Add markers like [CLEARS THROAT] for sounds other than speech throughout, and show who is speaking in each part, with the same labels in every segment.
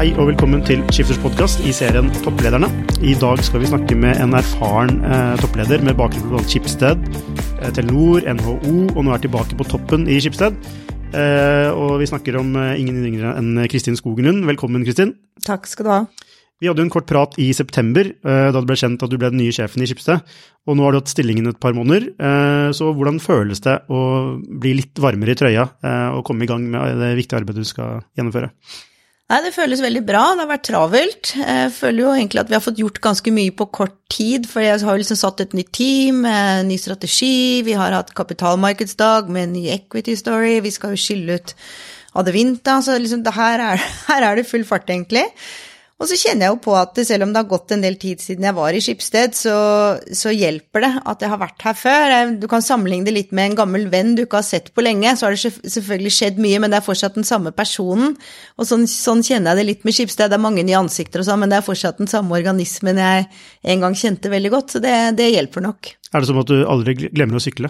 Speaker 1: Hei og velkommen til Skifters podkast i serien Topplederne. I dag skal vi snakke med en erfaren eh, toppleder med bakgrunn blant Schibsted, eh, Telenor, NHO, og nå er tilbake på toppen i Schibsted. Eh, og vi snakker om eh, ingen yngre enn Kristin Skogenlund. Velkommen, Kristin.
Speaker 2: Takk skal du ha.
Speaker 1: Vi hadde jo en kort prat i september, eh, da det ble kjent at du ble den nye sjefen i Schibsted. Og nå har du hatt stillingen et par måneder. Eh, så hvordan føles det å bli litt varmere i trøya og komme i gang med det viktige arbeidet du skal gjennomføre?
Speaker 2: Nei, det føles veldig bra. Det har vært travelt. Jeg føler jo egentlig at vi har fått gjort ganske mye på kort tid, for jeg har jo liksom satt et nytt team, ny strategi, vi har hatt kapitalmarkedsdag med en ny equity story, vi skal jo skille ut Adevinta, så liksom her er, [LAUGHS] her er det full fart, egentlig. Og så kjenner jeg jo på at selv om det har gått en del tid siden jeg var i Skipsted, så, så, hjelper det at jeg har vært her før. Du kan sammenligne det litt med en gammel venn du ikke har sett på lenge. Så har det selvfølgelig skjedd mye, men det er fortsatt den samme personen. Og sånn, sånn kjenner jeg det litt med Skipsted. Det er mange nye ansikter og sånn, men det er fortsatt den samme organismen jeg en gang kjente veldig godt. Så det, det hjelper nok.
Speaker 1: Er det som at du aldri glemmer å sykle?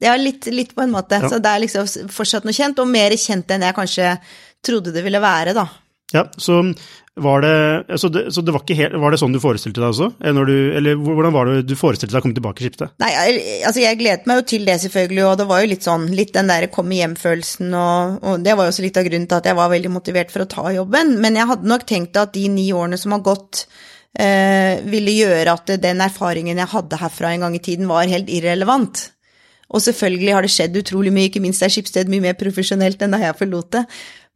Speaker 2: Ja, litt, litt på en måte. Ja. Så det er liksom fortsatt noe kjent, og mer kjent enn jeg kanskje trodde det ville være, da.
Speaker 1: Ja, så var det, så det, så det var, helt, var det sånn du forestilte deg også? Du, eller hvordan var det du forestilte deg å komme tilbake i skiftet?
Speaker 2: Nei, altså jeg gledet meg jo til det, selvfølgelig, og det var jo litt sånn, litt den der komme hjem-følelsen, og, og, det var jo også litt av grunnen til at jeg var veldig motivert for å ta jobben. Men jeg hadde nok tenkt at de ni årene som har gått, eh, ville gjøre at den erfaringen jeg hadde herfra en gang i tiden, var helt irrelevant. Og selvfølgelig har det skjedd utrolig mye, ikke minst er Skipsted mye mer profesjonelt enn da jeg forlot det.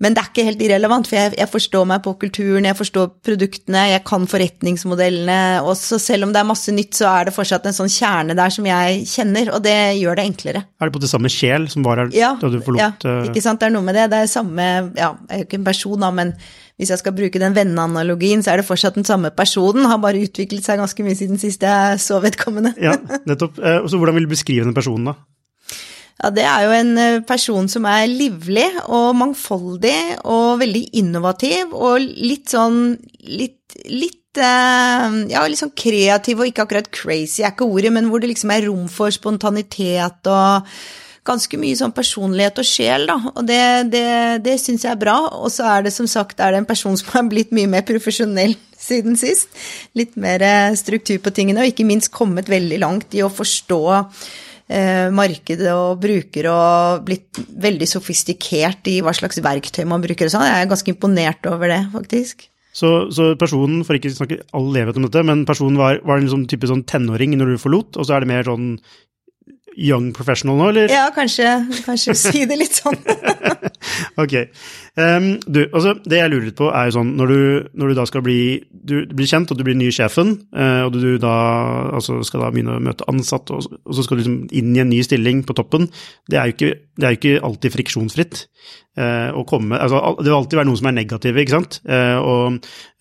Speaker 2: Men det er ikke helt irrelevant, for jeg, jeg, forstår meg på kulturen, jeg forstår produktene, jeg kan forretningsmodellene. Og så selv om det er masse nytt, så er det fortsatt en sånn kjerne der som jeg kjenner, og det gjør det enklere.
Speaker 1: Er det på det samme sjel som var her
Speaker 2: ja,
Speaker 1: da du forlot?
Speaker 2: Ja, eh? ikke sant. Det er noe med det. Det er samme Ja, jeg er jo ikke en person, da, men hvis jeg skal bruke den venneanalogien, så er det fortsatt den samme personen, har bare utviklet seg ganske mye siden sist jeg så vedkommende.
Speaker 1: ja, nettopp. Og så hvordan vil du beskrive den personen, da?
Speaker 2: Ja, det er jo en eh, person som er livlig og mangfoldig og veldig innovativ og litt sånn litt, litt eh, ja, litt sånn kreativ og ikke akkurat crazy er ikke ordet, men hvor det liksom er rom for spontanitet og ganske mye sånn personlighet og sjel, da. Og det, det, det syns jeg er bra. Og så er det som sagt er det en person som har blitt mye mer profesjonell siden sist. Litt mer eh, struktur på tingene, og ikke minst kommet veldig langt i å forstå markedet og bruker og blitt veldig sofistikert i hva slags verktøy man bruker og sånn. Jeg er ganske imponert over det, faktisk.
Speaker 1: Så, så personen, for ikke å snakke all evighet om dette, men personen var, var en sånn type sånn tenåring når du forlot, og så er det mer sånn young professional nå, eller?
Speaker 2: Ja, kanskje, kanskje si det litt sånn. [LAUGHS]
Speaker 1: ok. Um, du, altså, det jeg lurer litt på, er jo sånn, når du, når du da skal bli, du blir kjent, og du blir ny sjefen, uh, og du da altså, skal da begynne å møte ansatte, og, og, så skal du liksom inn i en ny stilling på toppen, det er jo ikke, det er jo ikke alltid friksjonsfritt. Uh, å komme, altså, det vil alltid være noen som er negative, ikke sant? Uh, og,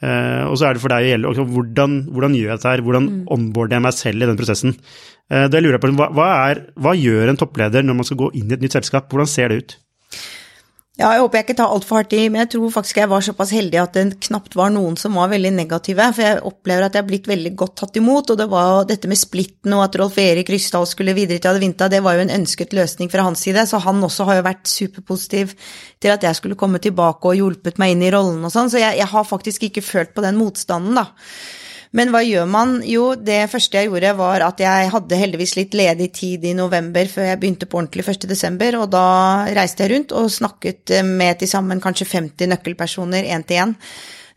Speaker 1: og, så er det for deg å gjelde okay, hvordan, hvordan, gjør jeg dette her, hvordan mm. onboarder jeg meg selv i den prosessen? det lurer jeg på, hva, hva, er, hva gjør en toppleder når man skal gå inn i et nytt selskap, hvordan ser det ut?
Speaker 2: Ja, jeg håper jeg ikke tar altfor hardt i, men jeg tror faktisk jeg var såpass heldig at det knapt var noen som var veldig negative. For jeg opplever at jeg har blitt veldig godt tatt imot, og det var dette med splitten og at Rolf Erik Ryssdal skulle videre til Adevinta, det var jo en ønsket løsning fra hans side, så han også har jo vært superpositiv til at jeg skulle komme tilbake og hjulpet meg inn i rollen og sånn, så jeg, jeg har faktisk ikke følt på den motstanden, da. Men hva gjør man? Jo, det første jeg gjorde, var at jeg hadde heldigvis litt ledig tid i november før jeg begynte på ordentlig 1.12., og da reiste jeg rundt og snakket med til sammen kanskje 50 nøkkelpersoner én til én.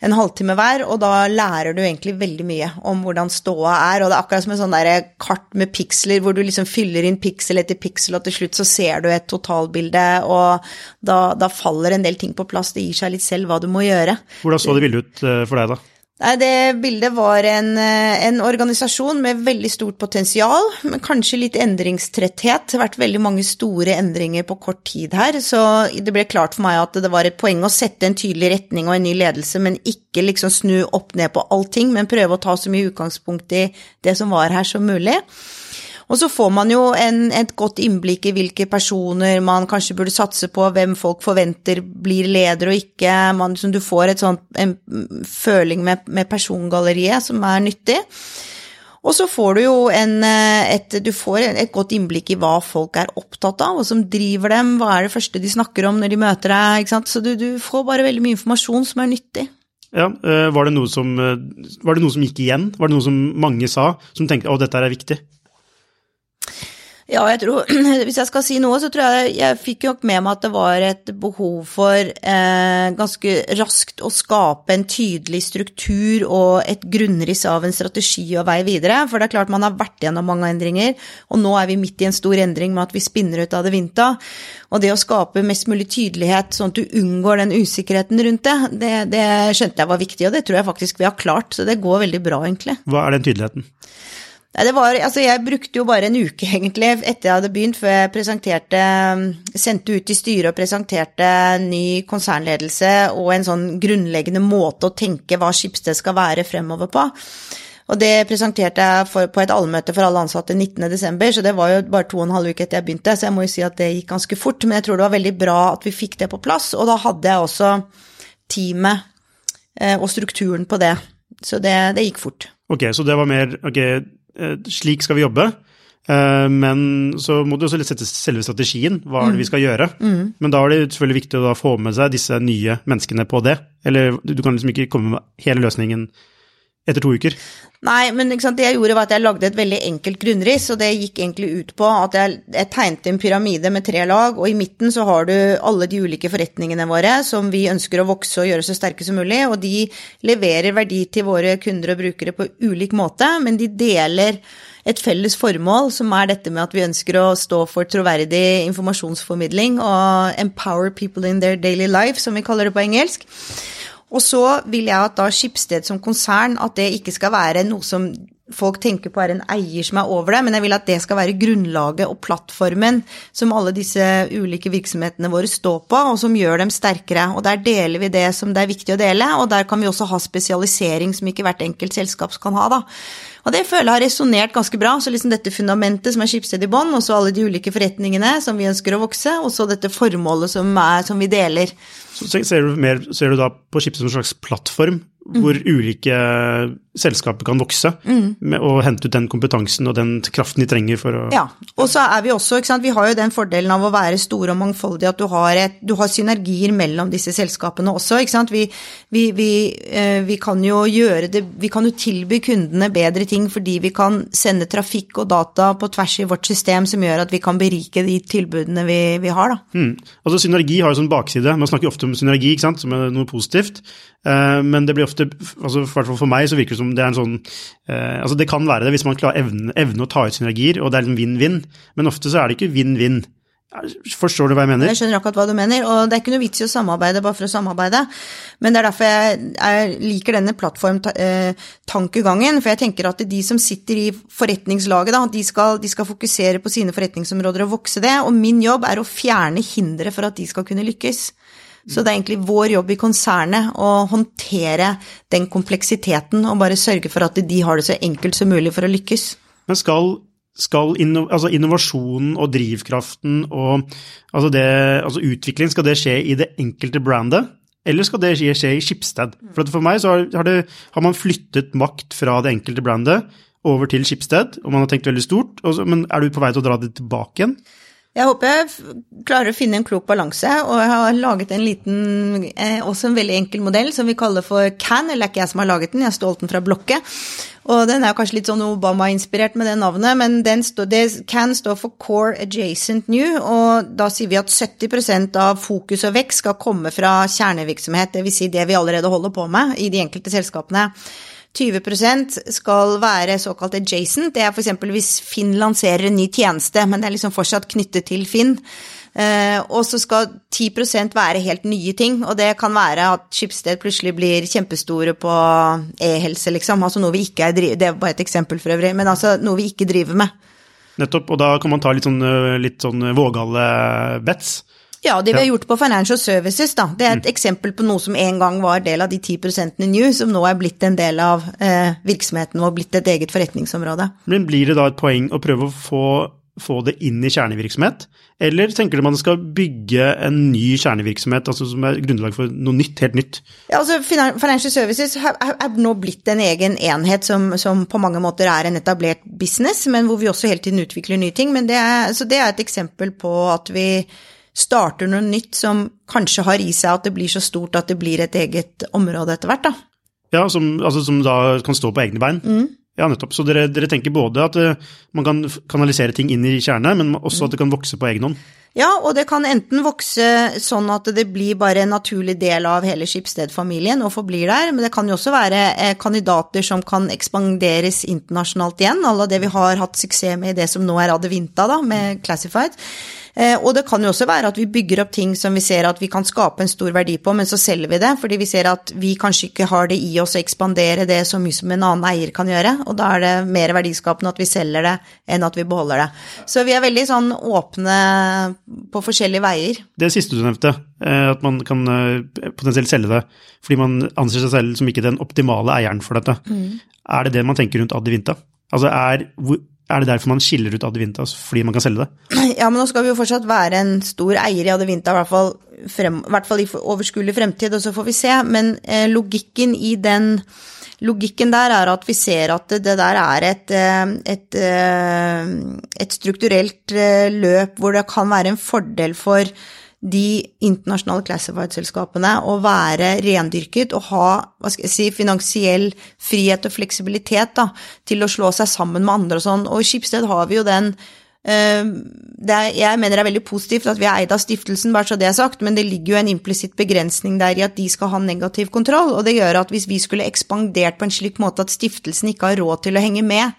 Speaker 2: en halvtime hver, og da lærer du egentlig veldig mye om hvordan ståa er. Og det er akkurat som et sånn kart med piksler hvor du liksom fyller inn piksel etter piksel, og til slutt så ser du et totalbilde, og da, da faller en del ting på plass. Det gir seg litt selv hva du må gjøre.
Speaker 1: Hvordan så det bildet ut eh, for deg, da?
Speaker 2: Nei, Det bildet var en, eh, en, organisasjon med veldig stort potensial, men kanskje litt endringstretthet. Det har vært veldig mange store endringer på kort tid her, så det ble klart for meg at det var et poeng å sette en tydelig retning og en ny ledelse, men ikke liksom snu opp ned på allting, men prøve å ta så mye utgangspunkt i det som var her som mulig. Og så får man jo en, et godt innblikk i hvilke personer man kanskje burde satse på, hvem folk forventer blir leder og ikke. Man, du får sånt, en føling med, med, persongalleriet som er nyttig. Og så får du jo en, et, du får et godt innblikk i hva folk er opptatt av, og som driver dem. Hva er det første de snakker om når de møter deg? Så du, du får bare veldig mye informasjon som er nyttig.
Speaker 1: Ja, eh, var det, som, eh, var det noe som, gikk igjen? Var det noe som mange sa, som tenkte å, dette er viktig?
Speaker 2: Ja, jeg tror [CLEARS THROAT] Hvis jeg skal si noe, så tror jeg jeg fikk jo med meg at det var et behov for eh, ganske raskt å skape en tydelig struktur og et grunnriss av en strategi og vei videre. For det er klart man har vært gjennom mange endringer, og nå er vi midt i en stor endring med at vi spinner ut av det vinta. Og det å skape mest mulig tydelighet, sånn at du unngår den usikkerheten rundt det, det, det skjønte jeg var viktig, og det tror jeg faktisk vi har klart. Så det går veldig bra, egentlig.
Speaker 1: Hva er den tydeligheten?
Speaker 2: Nei, det var, altså jeg brukte jo bare en uke [LAUGHS] egentlig etter jeg hadde begynt, før jeg presenterte, sendte ut i styret og presenterte ny konsernledelse og en sånn grunnleggende måte å tenke hva Skipsted skal være fremover på. Og det presenterte jeg for, på et allmøte for alle ansatte 19.12., så det var jo bare to og en halv uke etter jeg begynte, så jeg må jo si at det gikk ganske fort. Men jeg tror det var veldig bra at vi fikk det på plass, og da hadde jeg også teamet eh, og strukturen på det. Så det, det gikk fort.
Speaker 1: Ok, så det var mer ok, slik skal vi jobbe. Eh, men så må du også sette selve strategien. Hva er det vi skal gjøre? Mm. Men da er det selvfølgelig viktig å få med seg disse nye menneskene på det. Eller du kan liksom ikke komme med hele løsningen etter to uker.
Speaker 2: Nei, men det jeg gjorde var at jeg lagde et veldig enkelt grunnriss, og det gikk egentlig ut på at jeg, jeg tegnet en pyramide med tre lag, og i midten så har du alle de ulike forretningene våre som vi ønsker å vokse og gjøre så sterke som mulig, og de leverer verdi til våre kunder og brukere på ulik måte, men de deler et felles formål, som er dette med at vi ønsker å stå for troverdig informasjonsformidling og empower people in their daily life, som vi kaller det på engelsk. Og så vil jeg at da Skipsted som konsern, at det ikke skal være noe som folk tenker på er en eier som er over det, men jeg vil at det skal være grunnlaget og plattformen som alle disse ulike virksomhetene våre står på, og som gjør dem sterkere. Og der deler vi det som det er viktig å dele, og der kan vi også ha spesialisering som ikke hvert enkelt selskap kan ha, da. Og det føler jeg har resonnert ganske bra. Så liksom dette fundamentet som er Skipsted i bånn, og så alle de ulike forretningene som vi ønsker å vokse, og så dette formålet som, er, som vi deler.
Speaker 1: Så ser du, mer, ser du da på Skipsted som en slags plattform hvor mm. ulike selskaper kan vokse mm. å hente ut den kompetansen og den kraften de trenger for å
Speaker 2: Ja, og så er vi også, ikke sant, vi har jo den fordelen av å være store og mangfoldige at du har, et, du har synergier mellom disse selskapene også, ikke sant. Vi, vi, vi, eh, vi, kan jo gjøre det Vi kan jo tilby kundene bedre ting fordi vi kan sende trafikk og data på tvers i vårt system som gjør at vi kan berike de tilbudene vi, har, da.
Speaker 1: Mm. Altså synergi har jo sånn bakside. Man snakker ofte om synergi, ikke sant, som er noe positivt. Eh, men det blir ofte, altså for meg så virker det som det er en sånn eh, altså Det kan være det hvis man klarer evne, evne å ta ut synergier, og det er en vinn-vinn, men ofte så er det ikke vinn-vinn. Forstår du hva jeg mener?
Speaker 2: Jeg skjønner akkurat hva du mener, og det er ikke noe vits i å samarbeide bare for å samarbeide. Men det er derfor jeg, jeg liker denne plattformtankegangen, for jeg tenker at de som sitter i forretningslaget, da, de skal, de skal fokusere på sine forretningsområder og vokse det, og min jobb er å fjerne hindre for at de skal kunne lykkes. Så det er egentlig vår jobb i konsernet å håndtere den kompleksiteten og bare sørge for at de har det så enkelt som mulig for å lykkes.
Speaker 1: Men skal, skal inno, altså innovasjonen og drivkraften og altså, det, altså utvikling, skal det skje i det enkelte brandet? Eller skal det skje, i Skipsted? For, for meg så har, det, har, man flyttet makt fra det enkelte brandet over til Skipsted, og man har tenkt veldig stort. Så, men er du på vei til å dra det tilbake igjen?
Speaker 2: Jeg håper jeg klarer å finne en klok balanse, og jeg har laget en liten, eh, også en veldig enkel modell som vi kaller for CAN, eller det er ikke jeg som har laget den, jeg har stjålet den fra Blokke. Og den er kanskje litt sånn Obama-inspirert med det navnet, men stå, det CAN står for Core Adjacent New, og da sier vi at 70% av fokus og vekst skal komme fra kjernevirksomhet, dvs. Si det vi allerede holder på med i de enkelte selskapene. 20% skal være såkalt adjacent. Det er f.eks. hvis Finn lanserer en ny tjeneste, men det er liksom fortsatt knyttet til Finn. Uh, og så skal 10% være helt nye ting, og det kan være at Schibsted plutselig blir kjempestore på e-helse, liksom. Altså noe vi ikke er Det er bare et eksempel for øvrig, men altså noe vi ikke driver med.
Speaker 1: Nettopp, og da kan man ta litt sånn, litt sånn vågale bets.
Speaker 2: Ja, det vi har gjort på Financial Services, da. Det er et mm. eksempel på noe som en gang var del av de 10 i New, som nå er blitt en del av eh, virksomheten og blitt et eget forretningsområde.
Speaker 1: Men blir det da et poeng å prøve å få, få det inn i kjernevirksomhet, eller tenker du man skal bygge en ny kjernevirksomhet altså som er grunnlag for noe nytt, helt nytt?
Speaker 2: Ja, altså Financial Services er nå blitt en egen enhet som, som, på mange måter er en etablert business, men hvor vi også hele tiden utvikler nye ting. Men det er, så det er et eksempel på at vi starter noe nytt som kanskje har i seg at det blir så stort at det blir et eget område etter hvert, da.
Speaker 1: Ja, som, altså, som da kan stå på egne bein? Mm. Ja, nettopp. Så dere, dere, tenker både at uh, man kan kanalisere ting inn i kjernet, men også at det kan vokse på egen hånd?
Speaker 2: Ja, og det kan enten vokse sånn at det blir bare en naturlig del av hele Skipsted-familien og forblir der, men det kan jo også være eh, kandidater som kan ekspanderes internasjonalt igjen, alle det vi har hatt suksess med i det som nå er Adevinta, da, med Classified. Eh, og det kan jo også være at vi bygger opp ting som vi ser at vi kan skape en stor verdi på, men så selger vi det fordi vi ser at vi kanskje ikke har det i oss å ekspandere det så mye som en annen eier kan gjøre, og da er det mer verdiskapende at vi selger det enn at vi beholder det. Så vi er veldig sånn åpne på forskjellige veier.
Speaker 1: Det siste du nevnte, eh, at man kan eh, potensielt selge det fordi man anser seg selv som ikke den optimale eieren for dette. Mm. Er det det man tenker rundt Adivinta? Altså er, er det derfor man skiller ut Adevinta, fordi man kan selge det? [CLEARS THROAT]
Speaker 2: Ja, men nå skal vi jo fortsatt være en stor eier i Adevinta, i hvert fall, frem, i, hvert fall i overskuelig fremtid, og så får vi se. Men eh, logikken i den Logikken der er at vi ser at det, det der er et, eh, et, eh, et strukturelt eh, løp hvor det kan være en fordel for de internasjonale classified-selskapene å være rendyrket og ha si, finansiell frihet og fleksibilitet da, til å slå seg sammen med andre og sånn. Og i Skipsted har vi jo den uh, er, Jeg mener det er veldig positivt at vi er eid av stiftelsen, bare så det er sagt, men det ligger jo en implisitt begrensning der i at de skal ha negativ kontroll. Og det gjør at hvis vi skulle ekspandert på en slik måte at stiftelsen ikke har råd til å henge med,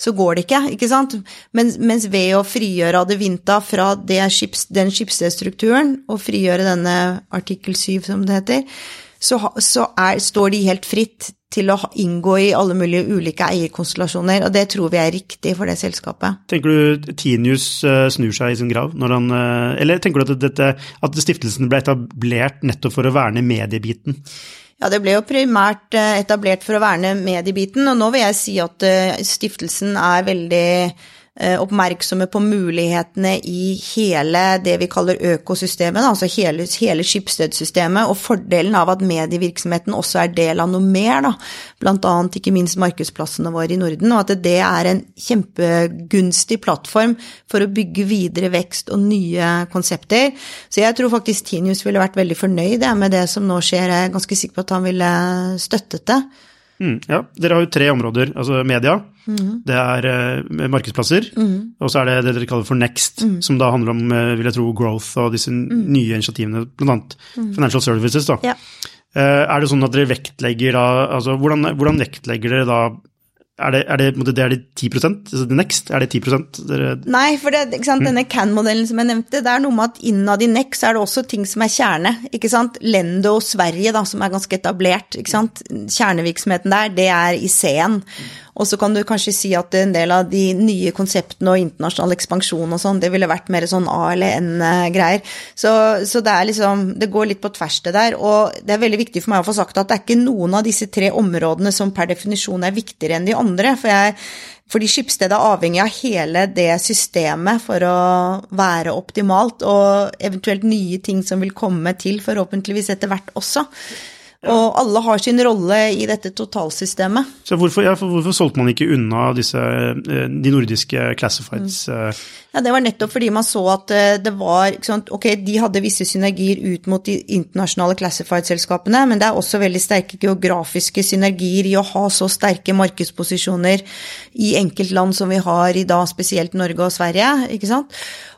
Speaker 2: så går det ikke, ikke sant? Mens, mens ved å frigjøre Adevinta fra skips, den skipsstedstrukturen, og frigjøre denne artikkel 7, som det heter, så, så er, står de helt fritt til å inngå i alle mulige ulike eierkonstellasjoner, og det tror vi er riktig for det selskapet.
Speaker 1: Tenker du Tinius eh, snur seg i sin grav når han eh, Eller tenker du at, dette, at stiftelsen ble etablert nettopp for å verne mediebiten?
Speaker 2: Ja, det ble jo primært eh, etablert for å verne mediebiten, og nå vil jeg si at eh, stiftelsen er veldig oppmerksomme på mulighetene i hele det vi kaller økosystemet, altså hele, hele skipsstedsystemet, og fordelen av at medievirksomheten også er del av noe mer, da, blant annet ikke minst markedsplassene våre i Norden, og at det er en kjempegunstig plattform for å bygge videre vekst og nye konsepter. Så jeg tror faktisk Tinius ville vært veldig fornøyd med det som nå skjer, jeg er ganske sikker på at han ville støttet det.
Speaker 1: Mm, ja, Dere har jo tre områder. altså Media, mm. det er uh, markedsplasser, mm. og så er det det dere kaller for Next, mm. som da handler om uh, vil jeg tro, growth og disse mm. nye initiativene, bl.a. Mm. Financial Services. da. Ja. Uh, er det sånn at dere vektlegger da, altså hvordan, hvordan vektlegger dere da er det, er det, det er det 10% altså Next, er det 10 dere
Speaker 2: Nei, for det, sant, mm. denne CAN-modellen som jeg nevnte, det er noe med at innad i Next er det også ting som er kjerne. ikke sant? Lendo og Sverige, da, som er ganske etablert. ikke sant? Kjernevirksomheten der, det er i C-en. Og så kan du kanskje si at en del av de nye konseptene og internasjonal ekspansjon og sånn, det ville vært mer sånn A- eller N-greier. Så, så, det er liksom Det går litt på tvers, det der. Og det er veldig viktig for meg å få sagt at det er ikke noen av disse tre områdene som per definisjon er viktigere enn de andre. For jeg fordi skipsstedet er avhengig av hele det systemet for å være optimalt, og eventuelt nye ting som vil komme til, forhåpentligvis etter hvert også. Og alle har sin rolle i dette totalsystemet.
Speaker 1: Så hvorfor, ja, hvorfor solgte man ikke unna disse, eh, de nordiske classifieds? Mm.
Speaker 2: Ja, Det var nettopp fordi man så at eh, det var Ok, de hadde visse synergier ut mot de internasjonale classified-selskapene, men det er også veldig sterke geografiske synergier i å ha så sterke markedsposisjoner i enkeltland som vi har i dag, spesielt Norge og Sverige. ikke sant?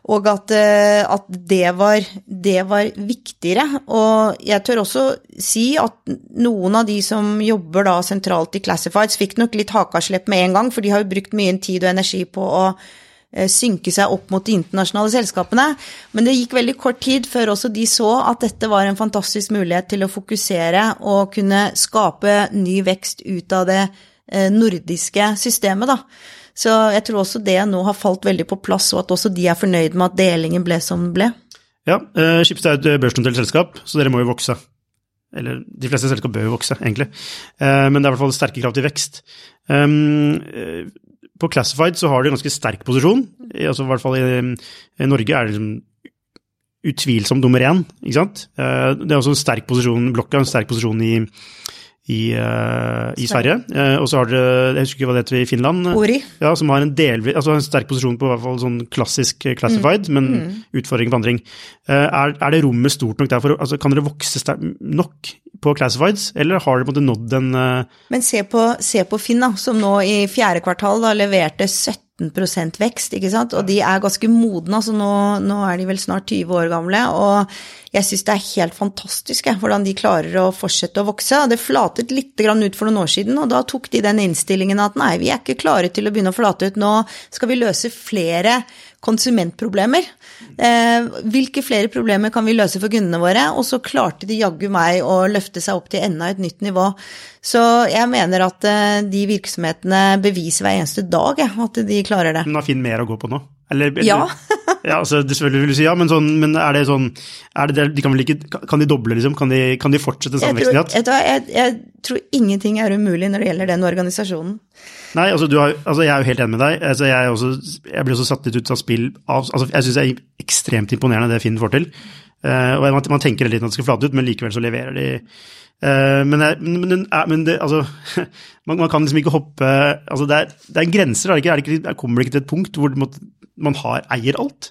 Speaker 2: Og at, eh, at det, var, det, var, viktigere. Og jeg tør også si at noen av de som jobber da sentralt i Classifieds, fikk nok litt hakaslepp med en gang, for de har jo brukt mye tid og energi på å eh, synke seg opp mot de internasjonale selskapene. Men det gikk veldig kort tid før også de så at dette var en fantastisk mulighet til å fokusere og kunne skape ny vekst ut av det eh, nordiske systemet, da. Så jeg tror også det nå har falt veldig på plass, og at også de er fornøyd med at delingen ble som den ble.
Speaker 1: Ja, eh, Schibsted er et eh, børsnotert selskap, så dere må jo vokse. Eller de fleste selskap bør jo vokse, egentlig. Eh, men det er i hvert fall sterke krav til vekst. Um, på Classified så har de en ganske sterk posisjon. Altså, I hvert fall i, i Norge er det liksom utvilsomt nummer én, ikke sant. Det er også en sterk posisjon, Blokka en sterk posisjon i i, uh, i Sverige. Uh, og så har dere, jeg husker ikke hva det heter i Finland,
Speaker 2: Ori.
Speaker 1: Ja, som har en, delvis, altså en sterk posisjon på i hvert fall sånn klassisk eh, classified, mm. men mm. utfordring vandring Uh, er, er, det rommet stort nok derfor? Altså, kan dere vokse nok på classifieds, eller har dere nådd en
Speaker 2: Men se på, se på Finn, da, som nå i fjerde kvartal da, leverte 17 vekst, ikke sant. Og de er ganske modne, altså nå, nå er de vel snart 20 år gamle. Og jeg syns det er helt fantastisk jeg, hvordan de klarer å fortsette å vokse. Det flatet litt ut for noen år siden, og da tok de den innstillingen at nei, vi er ikke klare til å begynne å flate ut. Nå skal vi løse flere konsumentproblemer. Eh, hvilke flere problemer kan vi løse for kundene våre? Og så klarte de jaggu meg å løfte seg opp til enda et nytt nivå. Så jeg mener at eh, de virksomhetene beviser hver eneste dag ja, at de klarer det.
Speaker 1: Men har Finn mer å gå på nå? Eller, eller,
Speaker 2: ja. [LAUGHS]
Speaker 1: ja, altså, selvfølgelig vil du si ja, men, sånn, men er det sånn er det, de kan, ikke, kan, de doble, liksom? Kan de, kan de fortsette samme veksten de har
Speaker 2: hatt? Jeg, jeg, tror ingenting er umulig når det gjelder den organisasjonen.
Speaker 1: Nei, altså, har, altså, jeg er jo helt enig med deg. Altså, jeg, også, jeg, blir også satt litt ut av spill av altså, Jeg syns det er ekstremt imponerende det Finn får til. Uh, og man, man tenker litt at det skal flate ut, men likevel så leverer de uh, men, men, men, det, altså, [LAUGHS] man, man, kan liksom ikke hoppe altså det, er, det er grenser, er det ikke? Er det ikke, kommer det ikke til et punkt hvor man har, eier alt?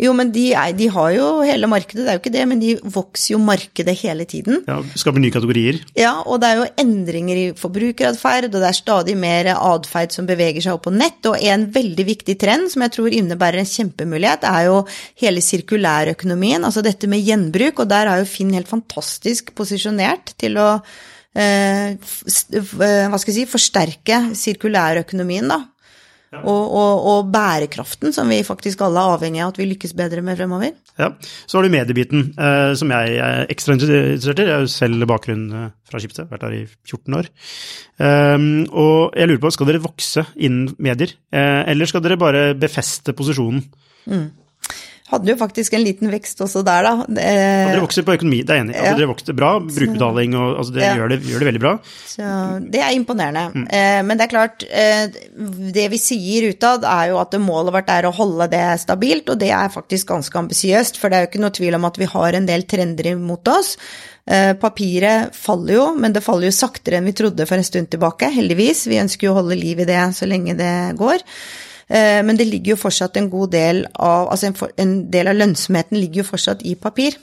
Speaker 2: Jo, men de, er, de, har jo hele markedet, det er jo ikke det, men de vokser jo markedet hele tiden.
Speaker 1: Ja, Skaper nye kategorier.
Speaker 2: Ja, og det er jo endringer i forbrukeratferd, og det er stadig mer atferd som beveger seg opp på nett. Og en veldig viktig trend som jeg tror innebærer en kjempemulighet, er jo hele sirkulærøkonomien, altså dette med gjenbruk, og der er jo Finn helt fantastisk posisjonert til å eh, hva skal jeg si, forsterke sirkulærøkonomien, da. Og, og, og, bærekraften, som vi faktisk alle er avhengig av at vi lykkes bedre med fremover.
Speaker 1: Ja, Så har du mediebiten, eh, som jeg er ekstra interessert i. Jeg har jo selv bakgrunn eh, fra Skipsted, vært der i 14 år. Um, og jeg lurer på, skal dere vokse innen medier, eh, eller skal dere bare befeste posisjonen?
Speaker 2: Mm hadde jo faktisk en liten vekst også der, da.
Speaker 1: Det, dere vokser på økonomi, det er jeg enig i. Altså, ja. Dere vokste bra, brukerbetaling og altså, det, ja. gjør det, gjør det, veldig bra.
Speaker 2: Så det er imponerende. Mm. Eh, men det er klart, eh, det vi sier utad er jo at målet vårt er å holde det stabilt, og det er faktisk ganske ambisiøst, for det er jo ikke noe tvil om at vi har en del trender imot oss. Eh, papiret faller jo, men det faller jo saktere enn vi trodde for en stund tilbake, heldigvis. Vi ønsker jo å holde liv i det så lenge det går. Eh, men det ligger jo fortsatt en god del av Altså en, del av lønnsomheten ligger jo fortsatt i papir.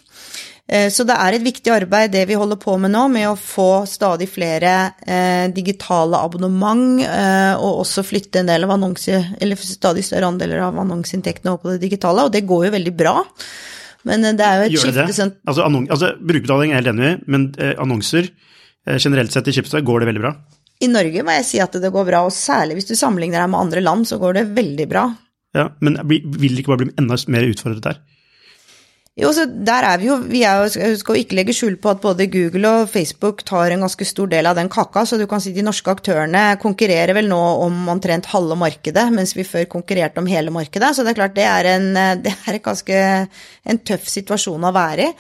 Speaker 2: Eh, så det er et viktig arbeid det vi holder på med nå, med å få stadig flere eh, digitale abonnement, eh, og også flytte en del av annonse, eller stadig større andeler av annonseinntektene over på det digitale, og det går jo veldig bra. Men det er jo et
Speaker 1: Gjør skifte det? Altså, altså Brukerbetaling er jeg helt enig i, men eh, annonser generelt sett i Schibsted går det veldig bra?
Speaker 2: I Norge må jeg si at det går bra, og særlig hvis du sammenligner deg med andre land, så går det veldig bra.
Speaker 1: Ja, Men vil det ikke bare bli enda mer utfordret der?
Speaker 2: Jo, så der er vi jo Vi er skal jo ikke legge skjul på at både Google og Facebook tar en ganske stor del av den kaka, så du kan si de norske aktørene konkurrerer vel nå om omtrent halve markedet, mens vi før konkurrerte om hele markedet. Så det er klart det er en, det er ganske en tøff situasjon å være i.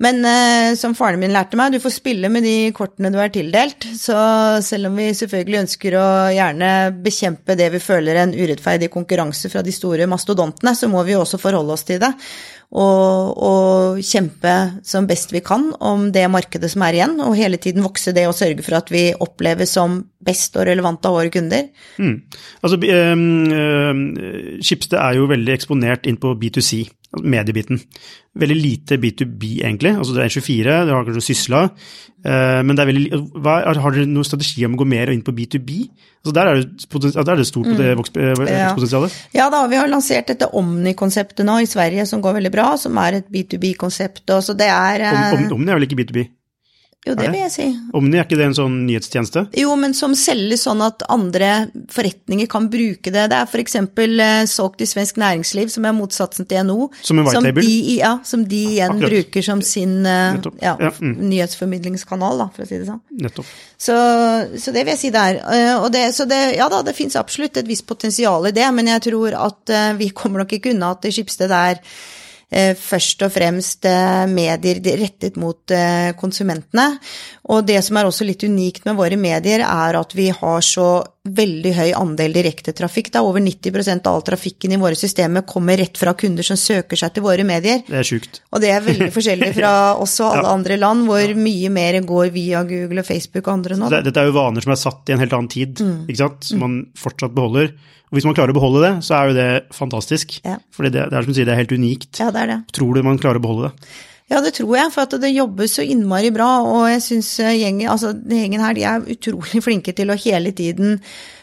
Speaker 2: Men eh, som faren min lærte meg, du får spille med de kortene du er tildelt. Så selv om vi selvfølgelig ønsker å gjerne bekjempe det vi føler en urettferdig konkurranse fra de store mastodontene, så må vi også forholde oss til det. Og, og kjempe som best vi kan om det markedet som er igjen, og hele tiden vokse det og sørge for at vi oppleves som best og relevant av våre kunder.
Speaker 1: Mm. Altså, øh, Schibsted er jo veldig eksponert inn på B2C, altså mediebiten. Veldig lite B2B, egentlig. Altså det er 24, det har kanskje Sysla. Uh, men det veldig, hva, har dere noen strategi om å gå mer inn på B2B? Altså der, er det, der er det stort mm. vekstpotensialet.
Speaker 2: Ja. ja da, vi har lansert dette Omni-konseptet nå i Sverige som går veldig bra, som er et B2B-konsept. Så det er
Speaker 1: Om, Omni er vel ikke B2B?
Speaker 2: Jo, det vil jeg si.
Speaker 1: Omni, er ikke det en sånn nyhetstjeneste?
Speaker 2: Jo, men som selges sånn at andre forretninger kan bruke det. Det er f.eks. Eh, solgt i Svensk Næringsliv, som er motsatsen til NO.
Speaker 1: Som en white label?
Speaker 2: De, ja, som de igjen Akkurat. bruker som sin eh, ja, mm. nyhetsformidlingskanal, da, for å si det sånn.
Speaker 1: Nettopp.
Speaker 2: Så, så det vil jeg si der. Eh, og det, så det, ja da, det fins absolutt et visst potensial i det, men jeg tror at vi kommer nok ikke unna at Skipsted er først og fremst eh, medier rettet mot eh, konsumentene. Og det som er også litt unikt med våre medier, er at vi har så veldig høy andel direktetrafikk. Er over 90% av all trafikken i våre systemer kommer rett fra kunder som søker seg til våre medier.
Speaker 1: Det er sjukt.
Speaker 2: Og det er veldig [LAUGHS] forskjellig fra oss og alle ja. andre land, hvor mye mer går via Google og Facebook og andre nå.
Speaker 1: Dette er jo vaner som er satt i en helt annen tid, mm. ikke sant? som man fortsatt beholder. Og hvis man klarer å beholde det, så er jo det fantastisk. Ja. For det, det, er som du sier, det er helt unikt.
Speaker 2: Ja, det er det.
Speaker 1: Tror du man klarer å beholde det?
Speaker 2: Ja, det tror jeg, for at det jobbes så innmari bra. Og jeg syns eh, gjengen, altså, gjengen her de er utrolig [LAUGHS] flinke til å hele tiden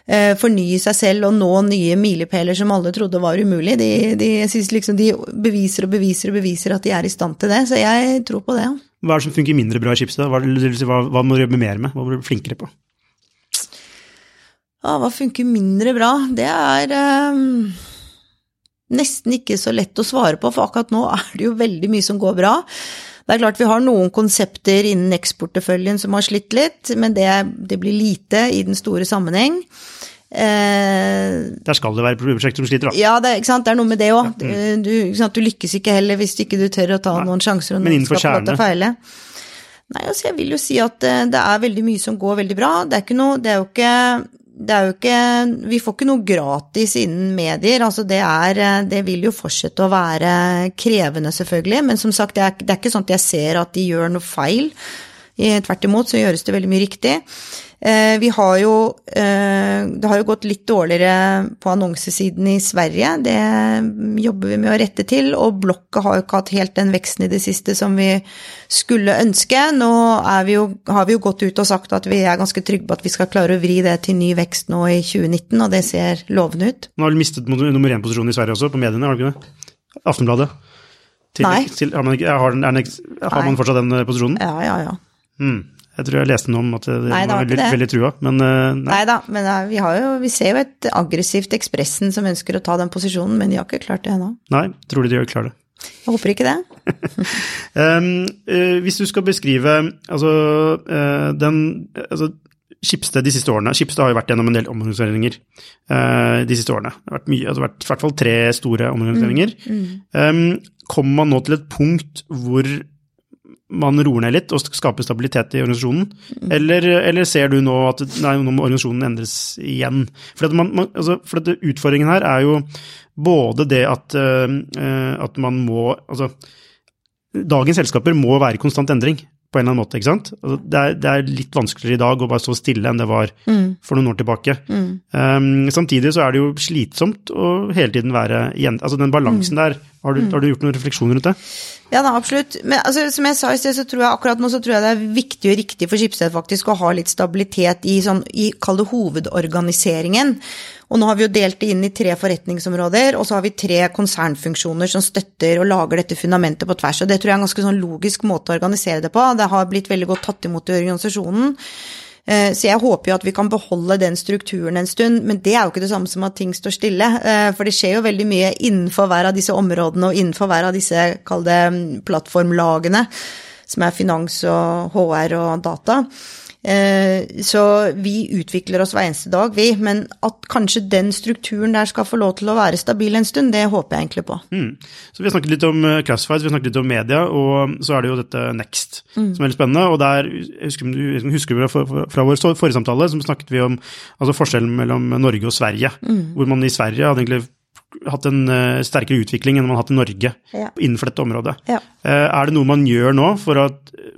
Speaker 2: eh, fornye seg selv og nå nye milepæler som alle trodde var umulig. De, de, liksom de beviser og beviser og beviser at de er i stand til det, så jeg tror på det.
Speaker 1: Hva er det som funker mindre bra i Schibsted? Hva, hva, hva må du jobbe mer med? Hva må du bli flinkere på?
Speaker 2: Ja, hva funker mindre bra? Det er eh, nesten ikke så lett å svare på, for akkurat nå er det jo veldig mye som går bra. Det er klart vi har noen konsepter innen eksportporteføljen som har slitt litt, men det, det blir lite i den store sammenheng.
Speaker 1: Eh, Der skal det være prosjekter som sliter, da.
Speaker 2: Ja, det, det, er noe med det òg. Mm. Du, du, lykkes ikke heller hvis ikke du tør å ta Nei. noen sjanser og noen skal få lov til å feile. Nei, altså jeg vil jo si at eh, det er veldig mye som går veldig bra. Det er, noe, det er jo ikke det er jo ikke Vi får ikke noe gratis innen medier. Altså det er Det vil jo fortsette å være krevende, selvfølgelig. Men som sagt, det er, det er ikke sånn at jeg ser at de gjør noe feil. Tvert imot så gjøres det veldig mye riktig. Eh, vi har jo eh, Det har jo gått litt dårligere på annonsesiden i Sverige. Det jobber vi med å rette til. Og Blokka har jo ikke hatt helt den veksten i det siste som vi skulle ønske. Nå vi jo, har vi jo gått ut og sagt at vi er ganske trygge på at vi skal klare å vri det til ny vekst nå i 2019, og det ser lovende ut.
Speaker 1: Nå har du mistet nummer én-posisjonen i Sverige også, på mediene, har du ikke det? Aftenbladet?
Speaker 2: Til, Nei.
Speaker 1: Til, har, man, har, har, man, fortsatt den posisjonen?
Speaker 2: Ja, ja, ja.
Speaker 1: Hmm. Jeg tror jeg leste noe om at det nei, var veldig, veldig, trua, men uh,
Speaker 2: nei. nei da, men uh, vi, jo, vi, ser jo et aggressivt Ekspressen som ønsker å ta den posisjonen, men de har ikke klart det ennå.
Speaker 1: Nei, tror du de klart det?
Speaker 2: Jeg håper ikke det. [LAUGHS]
Speaker 1: um, uh, hvis du skal beskrive altså, den altså, Skipsted de siste årene Skipsted har jo vært gjennom en del omorganiseringer de siste årene. Det har vært mye, altså, vært, i hvert fall tre store omorganiseringer. Mm, mm. Um, kommer man nå til et punkt hvor man roer ned litt og skaper stabilitet i organisasjonen? Eller, eller, ser du nå at nei, nå må organisasjonen endres igjen? For, man, man, altså, for utfordringen her er jo både det at, uh, at man må Altså, dagens selskaper må være i konstant endring på en eller annen måte. ikke sant? Altså, det, er, det, er, litt vanskeligere i dag å bare stå stille enn det var mm. for noen år tilbake. Mm. Um, samtidig så er det jo slitsomt å hele tiden være igjen Altså den balansen mm. der, har du, har du, gjort noen refleksjoner rundt det?
Speaker 2: Ja da, absolutt. Men altså, som jeg sa i sted, så tror jeg akkurat nå så tror jeg det er viktig og riktig for Skipsted faktisk å ha litt stabilitet i sånn, i kall det hovedorganiseringen. Og nå har vi jo delt det inn i tre forretningsområder, og så har vi tre konsernfunksjoner som støtter og lager dette fundamentet på tvers. Og det tror jeg er en ganske sånn logisk måte å organisere det på. Det har blitt veldig godt tatt imot i organisasjonen. Eh, så jeg håper jo at vi kan beholde den strukturen en stund, men det er jo ikke det samme som at ting står stille. Eh, for det skjer jo veldig mye innenfor hver av disse områdene og innenfor hver av disse, kall det, plattformlagene, som er finans og HR og data. Eh, så vi utvikler oss hver eneste dag, vi. Men at kanskje den strukturen der skal få lov til å være stabil en stund, det håper jeg egentlig på.
Speaker 1: Mm. Så Vi har snakket litt om eh, Classifieds, vi har snakket litt om media, og så er det jo dette Next mm. som er veldig spennende. og der, Husker du fra, fra vår forrige samtale, som snakket vi om altså forskjellen mellom Norge og Sverige. Mm. Hvor man i Sverige hadde egentlig hatt en uh, sterkere utvikling enn man har hatt i Norge
Speaker 2: Ja.
Speaker 1: innenfor dette området.
Speaker 2: Ja.
Speaker 1: Eh, er det noe man gjør nå for å,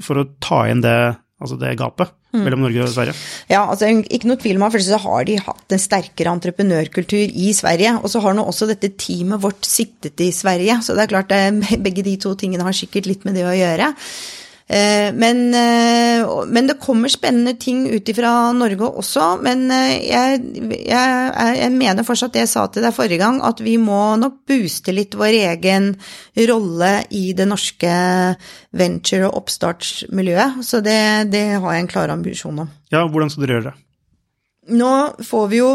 Speaker 1: for å ta igjen det, altså det gapet
Speaker 2: Mm.
Speaker 1: mellom Norge og Sverige?
Speaker 2: Ja, altså ikke noe tvil om at først så har de hatt en sterkere entreprenørkultur i Sverige. Og så har nå også dette teamet vårt sittet i Sverige, så det er klart det, [LAUGHS] begge de to tingene har sikkert litt med det å gjøre. Eh, Men, eh, men det kommer spennende ting ut ifra Norge også. Men eh, jeg, jeg, jeg- jeg mener fortsatt det jeg sa til deg forrige gang, at vi må nok booste litt vår egen rolle i det norske venture- og oppstartsmiljøet. Så det, det har jeg en klar ambisjon om.
Speaker 1: Ja, hvordan skal dere gjøre det?
Speaker 2: Nå får vi jo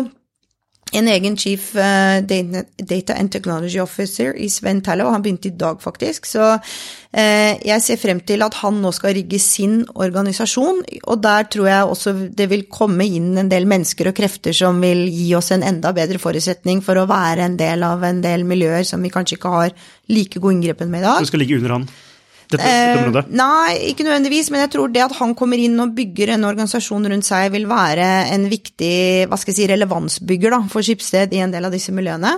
Speaker 2: en egen chief eh, data, and technology officer i Sven Tallow. Han begynte i dag, faktisk. Så eh, jeg ser frem til at han nå skal rigge sin organisasjon. Og der tror jeg også det vil komme inn en del mennesker og krefter som vil gi oss en enda bedre forutsetning for å være en del av en del miljøer som vi kanskje ikke har like god inngrepen med i dag.
Speaker 1: Som skal ligge under han?
Speaker 2: Eh, nei, ikke nødvendigvis, men jeg tror det at han kommer inn og bygger en organisasjon rundt seg, vil være en viktig hva skal jeg si, relevansbygger da, for Skipsted i en del av disse miljøene.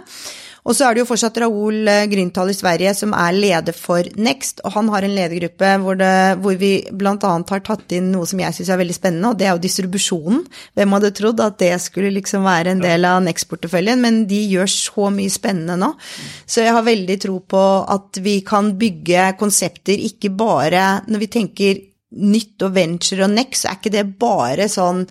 Speaker 2: Og så er det jo fortsatt Raoul eh, Grünthal i Sverige som er leder for Next, og han har en ledergruppe hvor, det, hvor vi bl.a. har tatt inn noe som jeg syns er veldig spennende, og det er jo distribusjonen. Hvem hadde trodd at det skulle liksom være en del av Next-porteføljen, men de gjør så mye spennende nå. Så jeg har veldig tro på at vi kan bygge konsepter ikke bare når vi tenker nytt og venture og next, så er ikke det bare sånn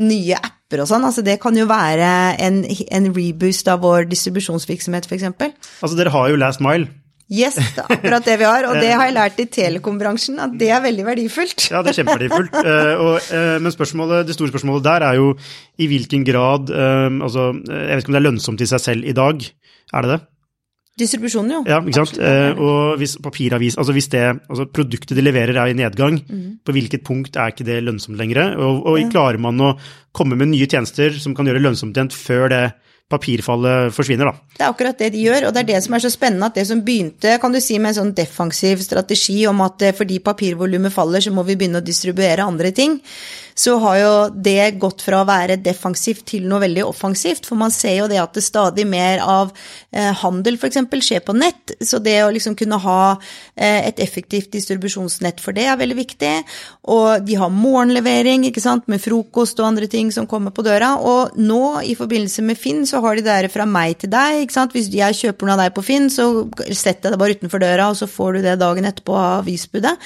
Speaker 2: nye apper og sånn. Altså det kan jo være en, en reboost av vår distribusjonsvirksomhet, f.eks.
Speaker 1: Altså, dere har jo Last Mile.
Speaker 2: Yes, det er akkurat det vi har, og [LAUGHS] det har jeg lært i telekombransjen, at det er veldig verdifullt.
Speaker 1: Ja, det er kjempeverdifullt. [LAUGHS] Eh, eh, men det store spørsmålet der er jo i hvilken grad eh, altså, Jeg vet ikke om det er lønnsomt i seg selv i dag. Er det det?
Speaker 2: Distribusjonen, jo.
Speaker 1: Ja, ikke sant. Eh, og hvis papiravis, altså hvis det, altså produktet de leverer er i nedgang, på hvilket punkt er ikke det lønnsomt lenger? Og, og klarer man å komme med nye tjenester som kan gjøre det lønnsomt igjen før det papirfallet forsvinner, da?
Speaker 2: Det er akkurat det de gjør, og det er det som er så spennende at det som begynte kan du si, med en sånn defensiv strategi om at eh, fordi papirvolumet faller, så må vi begynne å distribuere andre ting, så har jo det gått fra å være defensivt til noe veldig offensivt. For man ser jo det at det stadig mer av eh, handel f.eks. skjer på nett, så det å liksom kunne ha eh, et effektivt distribusjonsnett for det er veldig viktig. Og de har morgenlevering, ikke sant, med frokost og andre ting som kommer på døra. Og nå i forbindelse med Finn så har de det der fra meg til deg, ikke sant. Hvis jeg kjøper noe av deg på Finn, så setter jeg det bare utenfor døra, og så får du det dagen etterpå av avisbudet.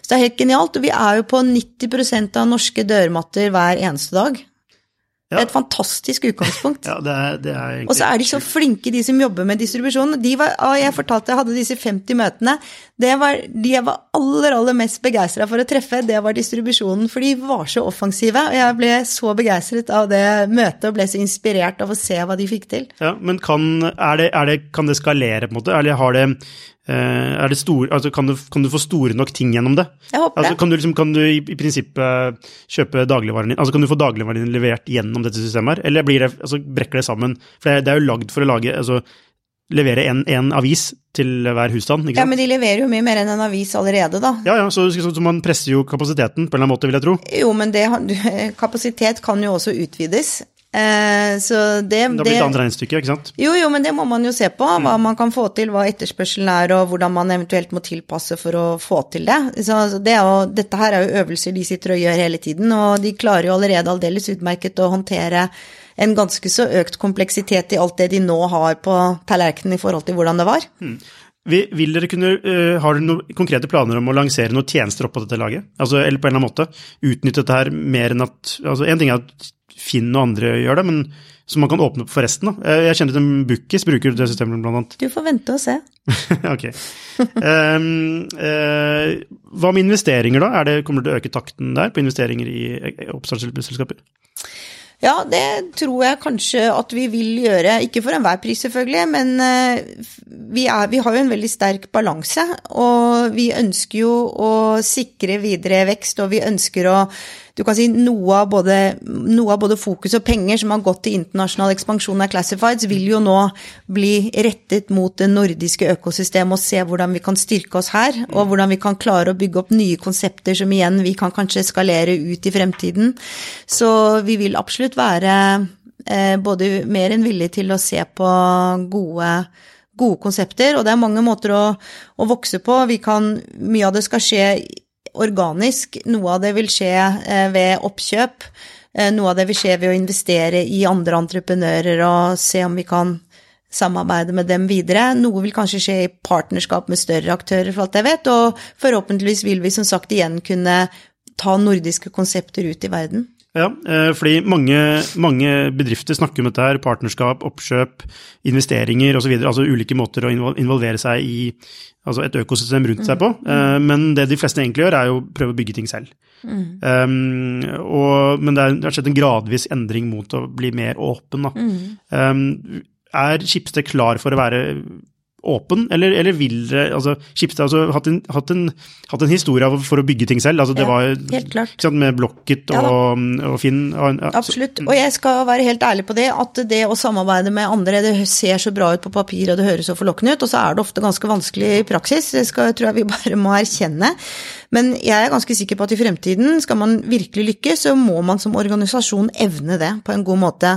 Speaker 2: Så det er helt genialt. Og vi er jo på 90% av norske dørmatter hver eneste dag. Det er et fantastisk utgangspunkt. [LAUGHS]
Speaker 1: Ja, det er, det er
Speaker 2: Og så er de så flinke, de som jobber med distribusjon. De var, ah, jeg fortalte jeg hadde disse 50 møtene. Det var, de jeg var aller, aller mest begeistra for å treffe, det var distribusjonen. For de var så offensive. Og jeg ble så begeistret av det møtet og ble så inspirert av å se hva de fikk til.
Speaker 1: Ja, men kan, er det, er det, kan det skalere, på en måte? Eller har det stor, altså kan, du, kan du få store nok ting gjennom det?
Speaker 2: Jeg håper
Speaker 1: Altså, kan du, liksom, kan du i, i prinsippet kjøpe dagligvaren din? Altså, kan du få dagligvaren din levert gjennom dette systemet her? Eller blir det, altså, brekker det sammen? For det, det er jo lagd for å lage, altså, levere en, en avis til hver husstand,
Speaker 2: Ja, men de leverer jo mye mer enn en avis allerede, da.
Speaker 1: Ja, ja, så, så, så man presser jo kapasiteten på en eller annen måte, vil jeg tro.
Speaker 2: Jo, men det, [LAUGHS] kapasitet kan jo også utvides. Eh, så det,
Speaker 1: Det har blitt et annet regnestykke, ikke sant?
Speaker 2: Jo, jo, men det må man jo se på. Hva man kan få til, hva etterspørselen er, og hvordan man eventuelt må tilpasse for å få til det. Så det jo, dette her er jo øvelser de sitter og gjør hele tiden, og de klarer jo allerede aldeles utmerket å håndtere en ganske så økt kompleksitet i alt det de nå har på tallerkenen i forhold til hvordan det var.
Speaker 1: Vi- Vil dere kunne, øh, har dere noen konkrete planer om å lansere noen tjenester oppå dette laget? Altså, eller på en eller annen måte utnytte dette her mer enn at altså En ting er at Finn og andre gjør det, men så man kan åpne opp for resten. da. Eh, Jeg kjenner til Bookies bruker det systemet blant annet.
Speaker 2: Du får vente og se. [LAUGHS]
Speaker 1: ok. Um, uh, hva med investeringer, da? Er det, kommer det til å øke takten der på investeringer i oppstartsselskaper?
Speaker 2: Ja, det tror jeg kanskje at vi vil gjøre. Ikke for enhver pris, selvfølgelig, men eh, vi, er, vi har jo en veldig sterk balanse. Og vi ønsker jo å sikre videre vekst, og vi ønsker å du kan si noe av, både, noe av både fokus og penger som har gått til internasjonal ekspansjon av classifieds, vil jo nå bli rettet mot det nordiske økosystemet og se hvordan vi kan styrke oss her, og hvordan vi kan klare å bygge opp nye konsepter som igjen vi kan kanskje skalere ut i fremtiden. Så vi vil absolutt være eh, både mer enn villig til å se på gode, gode konsepter, og det er mange måter å, å vokse på. Kan, mye av det skal skje organisk, noe av det vil skje eh, ved oppkjøp. Eh, noe av det vil skje ved å investere i andre entreprenører og se om vi kan samarbeide med dem videre. Noe vil kanskje skje i partnerskap med større aktører, for alt jeg vet, og forhåpentligvis vil vi som sagt igjen kunne ta nordiske konsepter ut i verden.
Speaker 1: Ja, eh, fordi mange, mange, bedrifter snakker om dette her, partnerskap, oppkjøp, investeringer osv. Altså ulike måter å involvere seg i altså et økosystem rundt seg på. Mm. Eh, men det de fleste egentlig gjør, er jo å prøve å bygge ting selv. Mm. Um, og, men det, har skjedd en gradvis endring mot å bli mer åpen. Mm. Um, er Schibsted klar for å være åpen, eller, eller vil dere altså, Skipstad altså hatt en, hatt, en, hatt en, historie for å bygge ting selv. altså Det ja, var helt klart. Sant, med Blokket og, ja, og Finn. Og,
Speaker 2: ja. Absolutt. Og jeg skal være helt ærlig på det, at det å samarbeide med andre, det ser så bra ut på papir og det høres så forlokkende ut, og så er det ofte ganske vanskelig i praksis. Det skal, tror jeg vi [LAUGHS] bare må erkjenne. Men jeg er ganske sikker på at i fremtiden, skal man virkelig lykkes, så må man som organisasjon evne det på en god måte.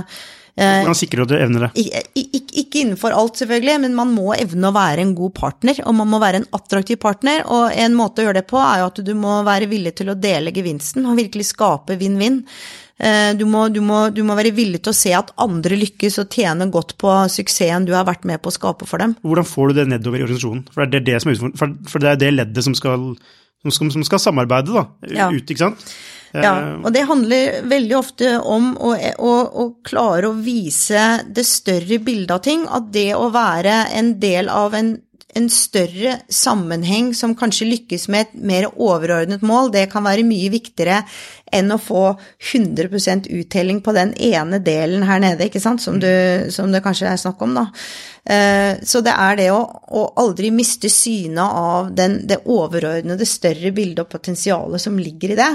Speaker 1: Eh, Hvordan sikrer du at du evner det?
Speaker 2: Ikke innenfor alt, selvfølgelig, men man må evne å være en god partner, og man må være en attraktiv partner. Og en måte å gjøre det på er jo at du må være villig til å dele gevinsten og virkelig skape vinn-vinn. Eh, du må, du, må, du må, være villig til å se at andre lykkes og tjene godt på suksessen du har vært med på å skape for dem.
Speaker 1: Hvordan får du det nedover i organisasjonen? For det er det, som er for det, er det leddet som skal, som skal, som skal samarbeide da, ja. ut, ikke sant?
Speaker 2: Ja, eh, og det handler veldig ofte om å, å, å, klare å vise det større bildet av ting. At det å være en del av en, en større sammenheng som kanskje lykkes med et mer overordnet mål, det kan være mye viktigere enn å få 100% uttelling på den ene delen her nede, ikke sant, som, du, som det kanskje er snakk om, da. Eh, så det er det å, å aldri miste synet av den, det overordnede, større bildet og potensialet som ligger i det.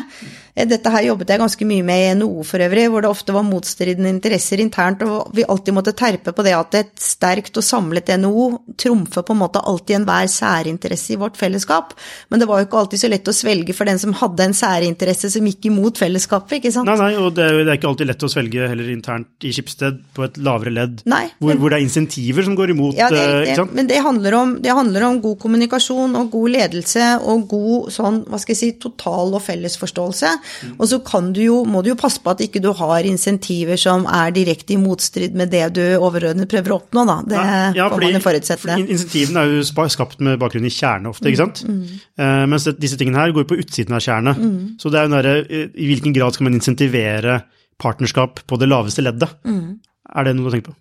Speaker 2: Eh, dette her jobbet jeg ganske mye med i NHO for øvrig, hvor det ofte var motstridende interesser internt, og vi alltid måtte terpe på det at et sterkt og samlet NHO trumfer på en måte alltid enhver særinteresse i vårt fellesskap. Men det var jo ikke alltid så lett å svelge for den som hadde en særinteresse som gikk imot fellesskapet, ikke sant.
Speaker 1: Nei, nei, og det er, det er ikke alltid lett å svelge heller internt i Skipsted på et lavere ledd,
Speaker 2: nei,
Speaker 1: hvor, hvor det er insentiver som går går imot.
Speaker 2: Ja, det, det, ikke sant? men det handler, om, det handler, om, god kommunikasjon og god ledelse og god sånn, hva skal jeg si, total og felles forståelse. Og så kan du jo, må du jo passe på at ikke du har insentiver som er direkte i motstrid med det du overordnet prøver å oppnå, da. Det ja, får man jo forutsette. For
Speaker 1: insentivene er jo skapt med bakgrunn i kjerne ofte, ikke sant. Mm. Uh, mens disse tingene her går på utsiden av kjernet. Mm. Så det er jo nære, i hvilken grad skal man insentivere partnerskap på det laveste leddet? Mm. Er det noe du har tenkt på?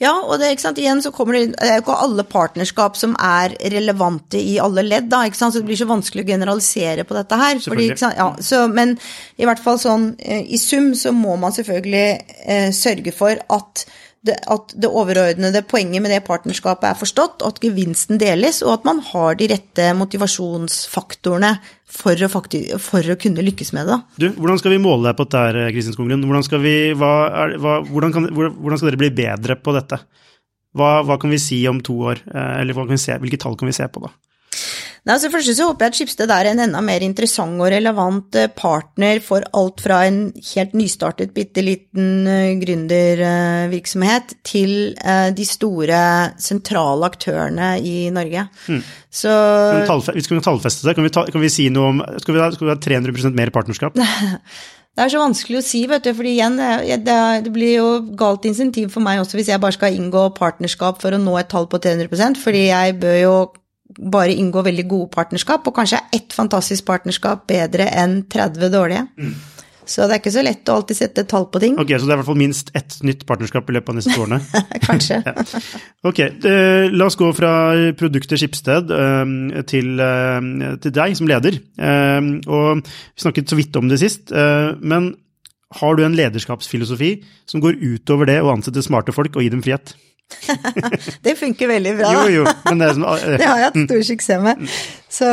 Speaker 2: Ja, og det, ikke sant, igjen så kommer det Det er jo ikke alle partnerskap som er relevante i alle ledd, da, ikke sant, så det blir så vanskelig å generalisere på dette her. Fordi, ja, så, men i hvert fall sånn eh, i sum så må man selvfølgelig eh, sørge for at det, at det overordnede poenget med det partnerskapet er forstått, at gevinsten deles, og at man har de rette motivasjonsfaktorene for å, faktisk, for å kunne lykkes med det.
Speaker 1: Du, hvordan skal vi måle deg på dette, Kristin Skoglund? Hvordan, skal hvordan, hvordan, skal dere bli bedre på dette? Hva, hva kan vi si om to år, eh, eller se, hvilke tall kan vi se på da?
Speaker 2: Nei, altså Først så håper jeg at Skipsted er en enda mer interessant og relevant eh, partner for alt fra en helt nystartet bitte liten eh, gründervirksomhet til eh, de store sentrale aktørene i Norge. Mm.
Speaker 1: Så Vi skal tallfeste det. Kan vi, ta, kan vi, si noe om Skal vi ha, skal vi ha 300% mer partnerskap? [LAUGHS]
Speaker 2: Det er så vanskelig å si, vet du, fordi igjen, det, det, blir jo galt insentiv for meg også hvis jeg bare skal inngå partnerskap for å nå et tall på 300% fordi jeg bør jo bare inngå veldig gode partnerskap, og kanskje er ett fantastisk partnerskap bedre enn 30 dårlige. Mm. Så det er ikke så lett å alltid sette tall på ting.
Speaker 1: Ok, Så det er i hvert fall minst ett nytt partnerskap i løpet av neste årene? [LAUGHS]
Speaker 2: Kanskje.
Speaker 1: ja. Ok, la oss gå fra produktet Skipsted uh, til, uh, til, deg som leder. og Vi snakket så vidt om det sist, men har du en lederskapsfilosofi som går utover det å ansette smarte folk og gi dem frihet? [LAUGHS]
Speaker 2: det funker veldig bra.
Speaker 1: Jo, jo, men det, som, [LAUGHS]
Speaker 2: det har jeg hatt stor suksess med. Så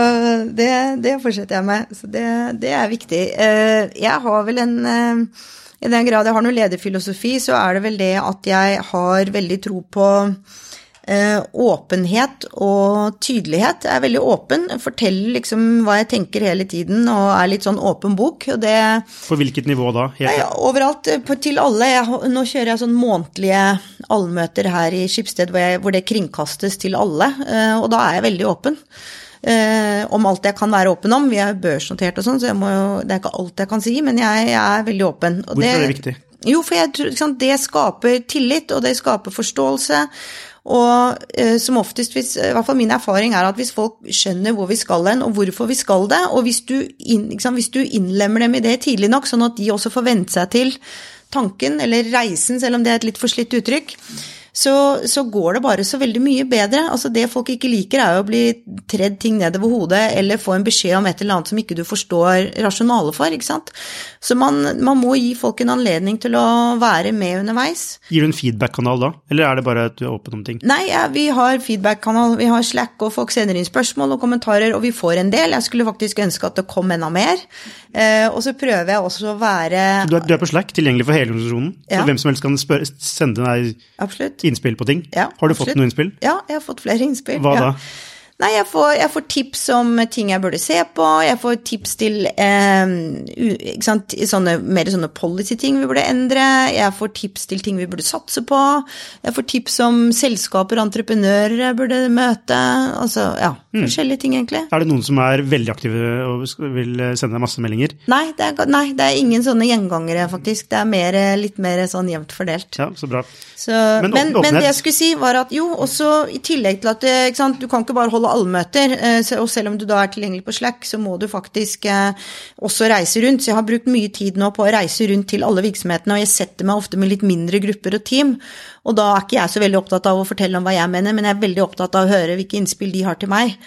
Speaker 2: det, det fortsetter jeg med. Så det, det er viktig. Uh, jeg har vel en uh, I den grad jeg har noe lederfilosofi, så er det vel det at jeg har veldig tro på Eh, åpenhet og tydelighet. Jeg er veldig åpen, forteller liksom hva jeg tenker hele tiden og er litt sånn åpen bok. Og det
Speaker 1: På hvilket nivå da?
Speaker 2: Helt... Nei, overalt, på, til alle. Jeg, nå kjører jeg sånn månedlige allmøter her i Skipsted hvor, jeg, hvor, det kringkastes til alle, eh, og da er jeg veldig åpen. Eh, om alt jeg kan være åpen om. Vi er børsnotert og sånn, så jo, det er ikke alt jeg kan si, men jeg, jeg er veldig åpen.
Speaker 1: Hvorfor det, er det viktig?
Speaker 2: Jo, for jeg tror det skaper tillit, og det skaper forståelse. Og eh, som oftest, hvis, i hvert fall min erfaring er at hvis folk skjønner hvor vi skal hen, og hvorfor vi skal det, og hvis du, inn, sant, hvis du innlemmer dem i det tidlig nok, sånn at de også får vent seg til tanken, eller reisen, selv om det er et litt forslitt uttrykk, så, så, går det bare så veldig mye bedre. Altså Det folk ikke liker, er jo å bli tredd ting nedover hodet, eller få en beskjed om et eller annet som ikke du forstår rasjonalet for. ikke sant? Så man, man, må gi folk en anledning til å være med underveis.
Speaker 1: Gir du en feedback-kanal da, eller er det bare at du er åpen om ting?
Speaker 2: Nei, ja, vi har feedback-kanal, vi har Slack, og folk sender inn spørsmål og kommentarer, og vi får en del. Jeg skulle faktisk ønske at det kom enda mer. Eh, og så prøver jeg også å være
Speaker 1: du er, du er, på Slack, tilgjengelig for hele organisasjonen? Ja. Så hvem som helst kan spørre, sende deg
Speaker 2: Absolutt
Speaker 1: innspill på ting?
Speaker 2: Ja,
Speaker 1: har du fått noen innspill?
Speaker 2: Ja, jeg har fått flere innspill.
Speaker 1: Hva
Speaker 2: ja.
Speaker 1: da?
Speaker 2: Nei, jeg får, jeg får, tips om ting jeg burde se på, jeg får tips til eh, sant, sånne, mer sånne policy-ting vi burde endre, jeg får tips til ting vi burde satse på, jeg får tips om selskaper og entreprenører jeg burde møte, altså ja, mm. forskjellige ting egentlig.
Speaker 1: Er det noen som er veldig aktive og vil sende deg masse meldinger?
Speaker 2: Nei det, er, nei, det er ingen sånne gjengangere, faktisk. Det er mer, litt mer sånn jevnt fordelt.
Speaker 1: Ja, så bra.
Speaker 2: Så, men, men, men, det jeg skulle si var at jo, også i tillegg til at ikke sant, du kan ikke bare holde holde allmøter. Eh, og selv om du da er tilgjengelig på Slack, så må du faktisk eh, også reise rundt. Så jeg har brukt mye tid nå på å reise rundt til alle virksomhetene, og jeg setter meg ofte med litt mindre grupper og team. Og da er ikke jeg så veldig opptatt av å fortelle om hva jeg mener, men jeg er veldig opptatt av å høre hvilke innspill de har til meg.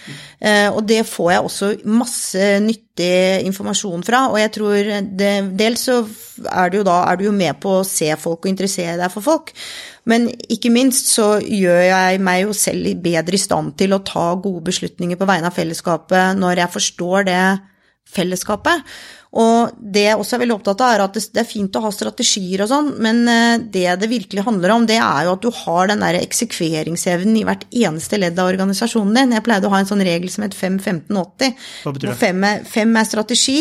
Speaker 2: Eh, og det får jeg også masse nyttig informasjon fra, og jeg tror det, dels så er du jo da er du jo med på å se folk og interessere deg for folk. Men ikke minst så gjør jeg meg jo selv bedre i stand til å ta gode beslutninger på vegne av fellesskapet når jeg forstår det fellesskapet. Og det jeg også er veldig opptatt av, er at det er fint å ha strategier og sånn, men eh, det det virkelig handler om, det er jo at du har den der eksekveringsevnen i hvert eneste ledd av organisasjonen din. Jeg pleide å ha en sånn regel som het 5-15-80.
Speaker 1: Hva betyr det?
Speaker 2: Fem er, fem er strategi,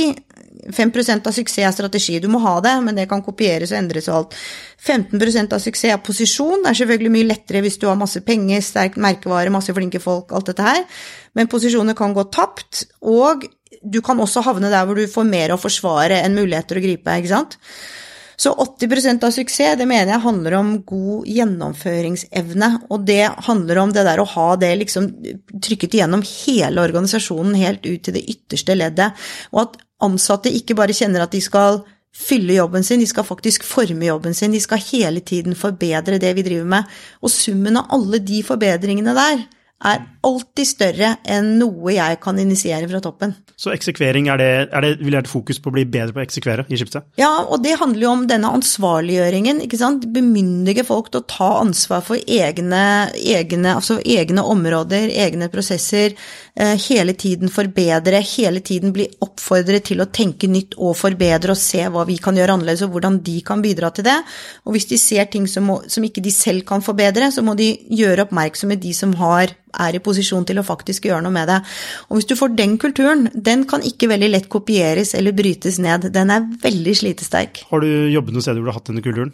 Speaker 2: 5 av suksess er strategi. Du må ha det, men det kan kopieres og endres og alt. 15 av suksess er posisjon. Det er selvfølgelig mye lettere hvis du har masse penger, sterk merkevare, masse flinke folk, alt dette her. Men posisjoner kan gå tapt, og du kan også havne der hvor du får mer å forsvare enn muligheter å gripe, ikke sant. Så 80% av suksess, det mener jeg handler om god gjennomføringsevne. Og det handler om det der å ha det liksom trykket igjennom hele organisasjonen, helt ut til det ytterste leddet. Og at ansatte ikke bare kjenner at de skal fylle jobben sin, de skal faktisk forme jobben sin, de skal hele tiden forbedre det vi driver med. Og summen av alle de forbedringene der er alltid større enn noe jeg kan initiere fra toppen.
Speaker 1: Så eksekvering, er det, er det, vil det et fokus på å bli bedre på å eksekvere i Skipsted?
Speaker 2: Ja, og det handler jo om denne ansvarliggjøringen. ikke sant? Bemyndige folk til å ta ansvar for egne, egne, altså egne områder, egne prosesser. Eh, hele tiden forbedre, hele tiden bli oppfordret til å tenke nytt og forbedre og se hva vi kan gjøre annerledes og hvordan de kan bidra til det. Og hvis de ser ting som, må, som ikke de selv kan forbedre, så må de gjøre oppmerksomme de som har er i posisjon til å faktisk gjøre noe med det. Og hvis du får den kulturen, den kan ikke veldig lett kopieres eller brytes ned. Den er veldig slitesterk.
Speaker 1: Har du jobbet noe sted hvor du har hatt denne kulturen?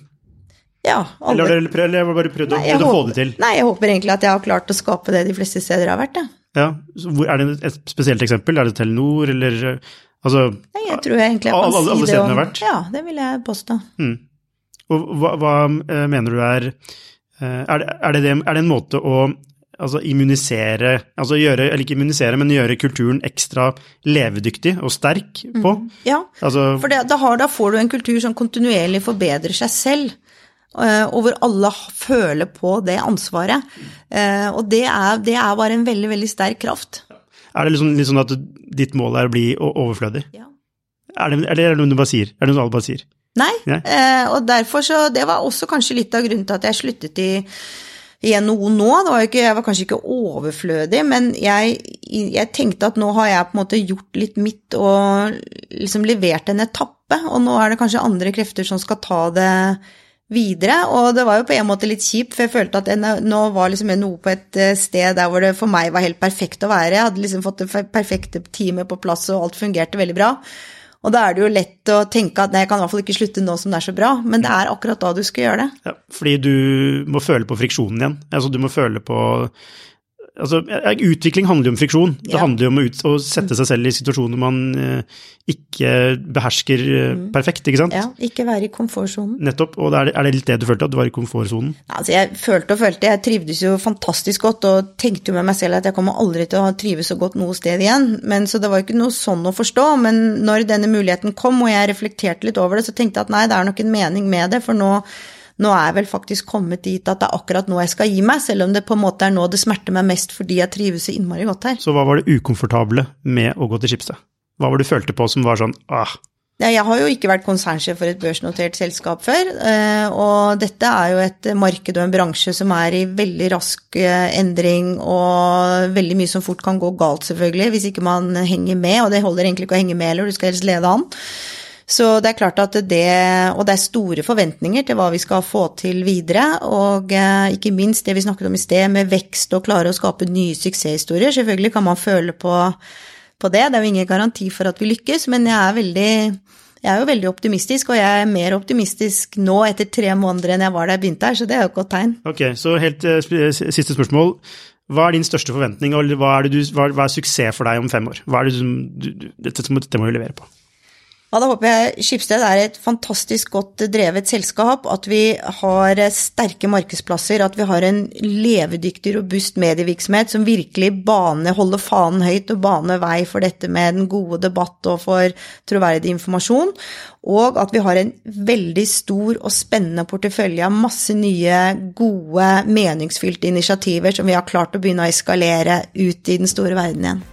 Speaker 2: Ja.
Speaker 1: aldri. Eller, har du bare prøvd, å, få det til?
Speaker 2: Nei, jeg håper egentlig at jeg har klart å skape det de fleste steder jeg har vært. Ja.
Speaker 1: Ja, hvor, Er det et spesielt eksempel? Er det Telenor, eller altså
Speaker 2: Nei, jeg tror jeg egentlig jeg kan
Speaker 1: alle, alle
Speaker 2: si
Speaker 1: det om vært.
Speaker 2: Ja, det vil jeg påstå.
Speaker 1: Mm. Og hva, hva, eh, mener du er eh, er det, er, det, er det en måte å altså immunisere altså gjøre, Eller ikke immunisere, men gjøre kulturen ekstra levedyktig og sterk på. Mm,
Speaker 2: ja,
Speaker 1: altså,
Speaker 2: for det, da, har, da, får du en kultur som kontinuerlig forbedrer seg selv. Eh, og hvor alle føler på det ansvaret. Eh, og det er, det er bare en veldig, veldig sterk kraft.
Speaker 1: Er det liksom, litt sånn at ditt mål er å bli overflødig?
Speaker 2: Ja.
Speaker 1: Er det, eller er det noe du bare sier? Er det noe alle bare sier?
Speaker 2: Nei, Nei. Eh, og derfor så Det var også kanskje litt av grunnen til at jeg sluttet i i NHO nå. Var ikke, jeg var kanskje ikke overflødig, men jeg, jeg, tenkte at nå har jeg på en måte gjort litt mitt og liksom levert en etappe, og nå er det kanskje andre krefter som skal ta det videre. Og det var jo på en måte litt kjipt, for jeg følte at jeg, nå var liksom noe på et eh, sted der hvor det for meg var helt perfekt å være. Jeg hadde liksom fått det perfekte teamet på plass, og alt fungerte veldig bra. Og da er det jo lett å tenke at nei, jeg kan i hvert fall ikke slutte nå som det er så bra, men det er akkurat da du skal gjøre det.
Speaker 1: Ja, fordi du må føle på friksjonen igjen. Altså du må føle på altså, Utvikling handler jo om friksjon. Det handler jo om å, ut, å, sette seg selv i situasjoner man uh, ikke behersker uh, mm. perfekt, ikke sant?
Speaker 2: Ja, ikke være i komfortsonen.
Speaker 1: Nettopp. Og er det, er det, litt det du følte, at du var i komfortsonen?
Speaker 2: Altså, jeg følte og følte. Jeg trivdes jo fantastisk godt, og tenkte jo med meg selv at jeg kommer aldri til å trives så godt noe sted igjen. Men Så det var jo ikke noe sånn å forstå. Men når denne muligheten kom, og jeg reflekterte litt over det, så tenkte jeg at nei, det er nok en mening med det, for nå nå er jeg vel faktisk kommet dit at det er akkurat nå jeg skal gi meg, selv om det på en måte er nå det smerter meg mest fordi jeg trives så innmari godt her.
Speaker 1: Så hva var det ukomfortable med å gå til Schibsted? Hva var det du følte på som var sånn ah?
Speaker 2: Jeg har jo ikke vært konsernsjef for et børsnotert selskap før, eh, og dette er jo et marked og en bransje som er i veldig rask eh, endring, og veldig mye som fort kan gå galt, selvfølgelig, hvis ikke man henger med, og det holder egentlig ikke å henge med eller du skal helst lede an. Så det er klart at det Og det er store forventninger til hva vi skal få til videre. Og eh, ikke minst det vi snakket om i sted, med vekst og klare å skape nye suksesshistorier. Selvfølgelig kan man føle på, på det. Det er jo ingen garanti for at vi lykkes, men jeg er veldig jeg er jo veldig optimistisk, og jeg er mer optimistisk nå etter tre måneder enn jeg var da jeg begynte her, så det er jo et godt tegn.
Speaker 1: Ok, Så helt uh, siste spørsmål. Hva er din største forventning, og hva er, du, hva, er, suksess for deg om fem år? Hva er det du, dette, dette må du levere på.
Speaker 2: Ja, da håper jeg Skipsted er et fantastisk godt drevet selskap, at vi har sterke markedsplasser, at vi har en levedyktig, robust medievirksomhet som virkelig bane, holder fanen høyt og baner vei for dette med den gode debatt og for troverdig informasjon. Og at vi har en veldig stor og spennende portefølje av masse nye, gode, meningsfylte initiativer som vi har klart å begynne å eskalere ut i den store verden igjen.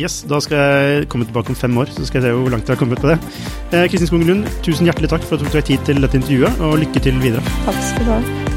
Speaker 1: Yes, Da skal jeg komme tilbake om fem år, så skal jeg se hvor langt jeg har kommet på det. Eh, Kristin Skogen Lund, tusen hjertelig takk for at du tok deg tid til dette intervjuet, og lykke til videre.
Speaker 2: Takk skal du ha.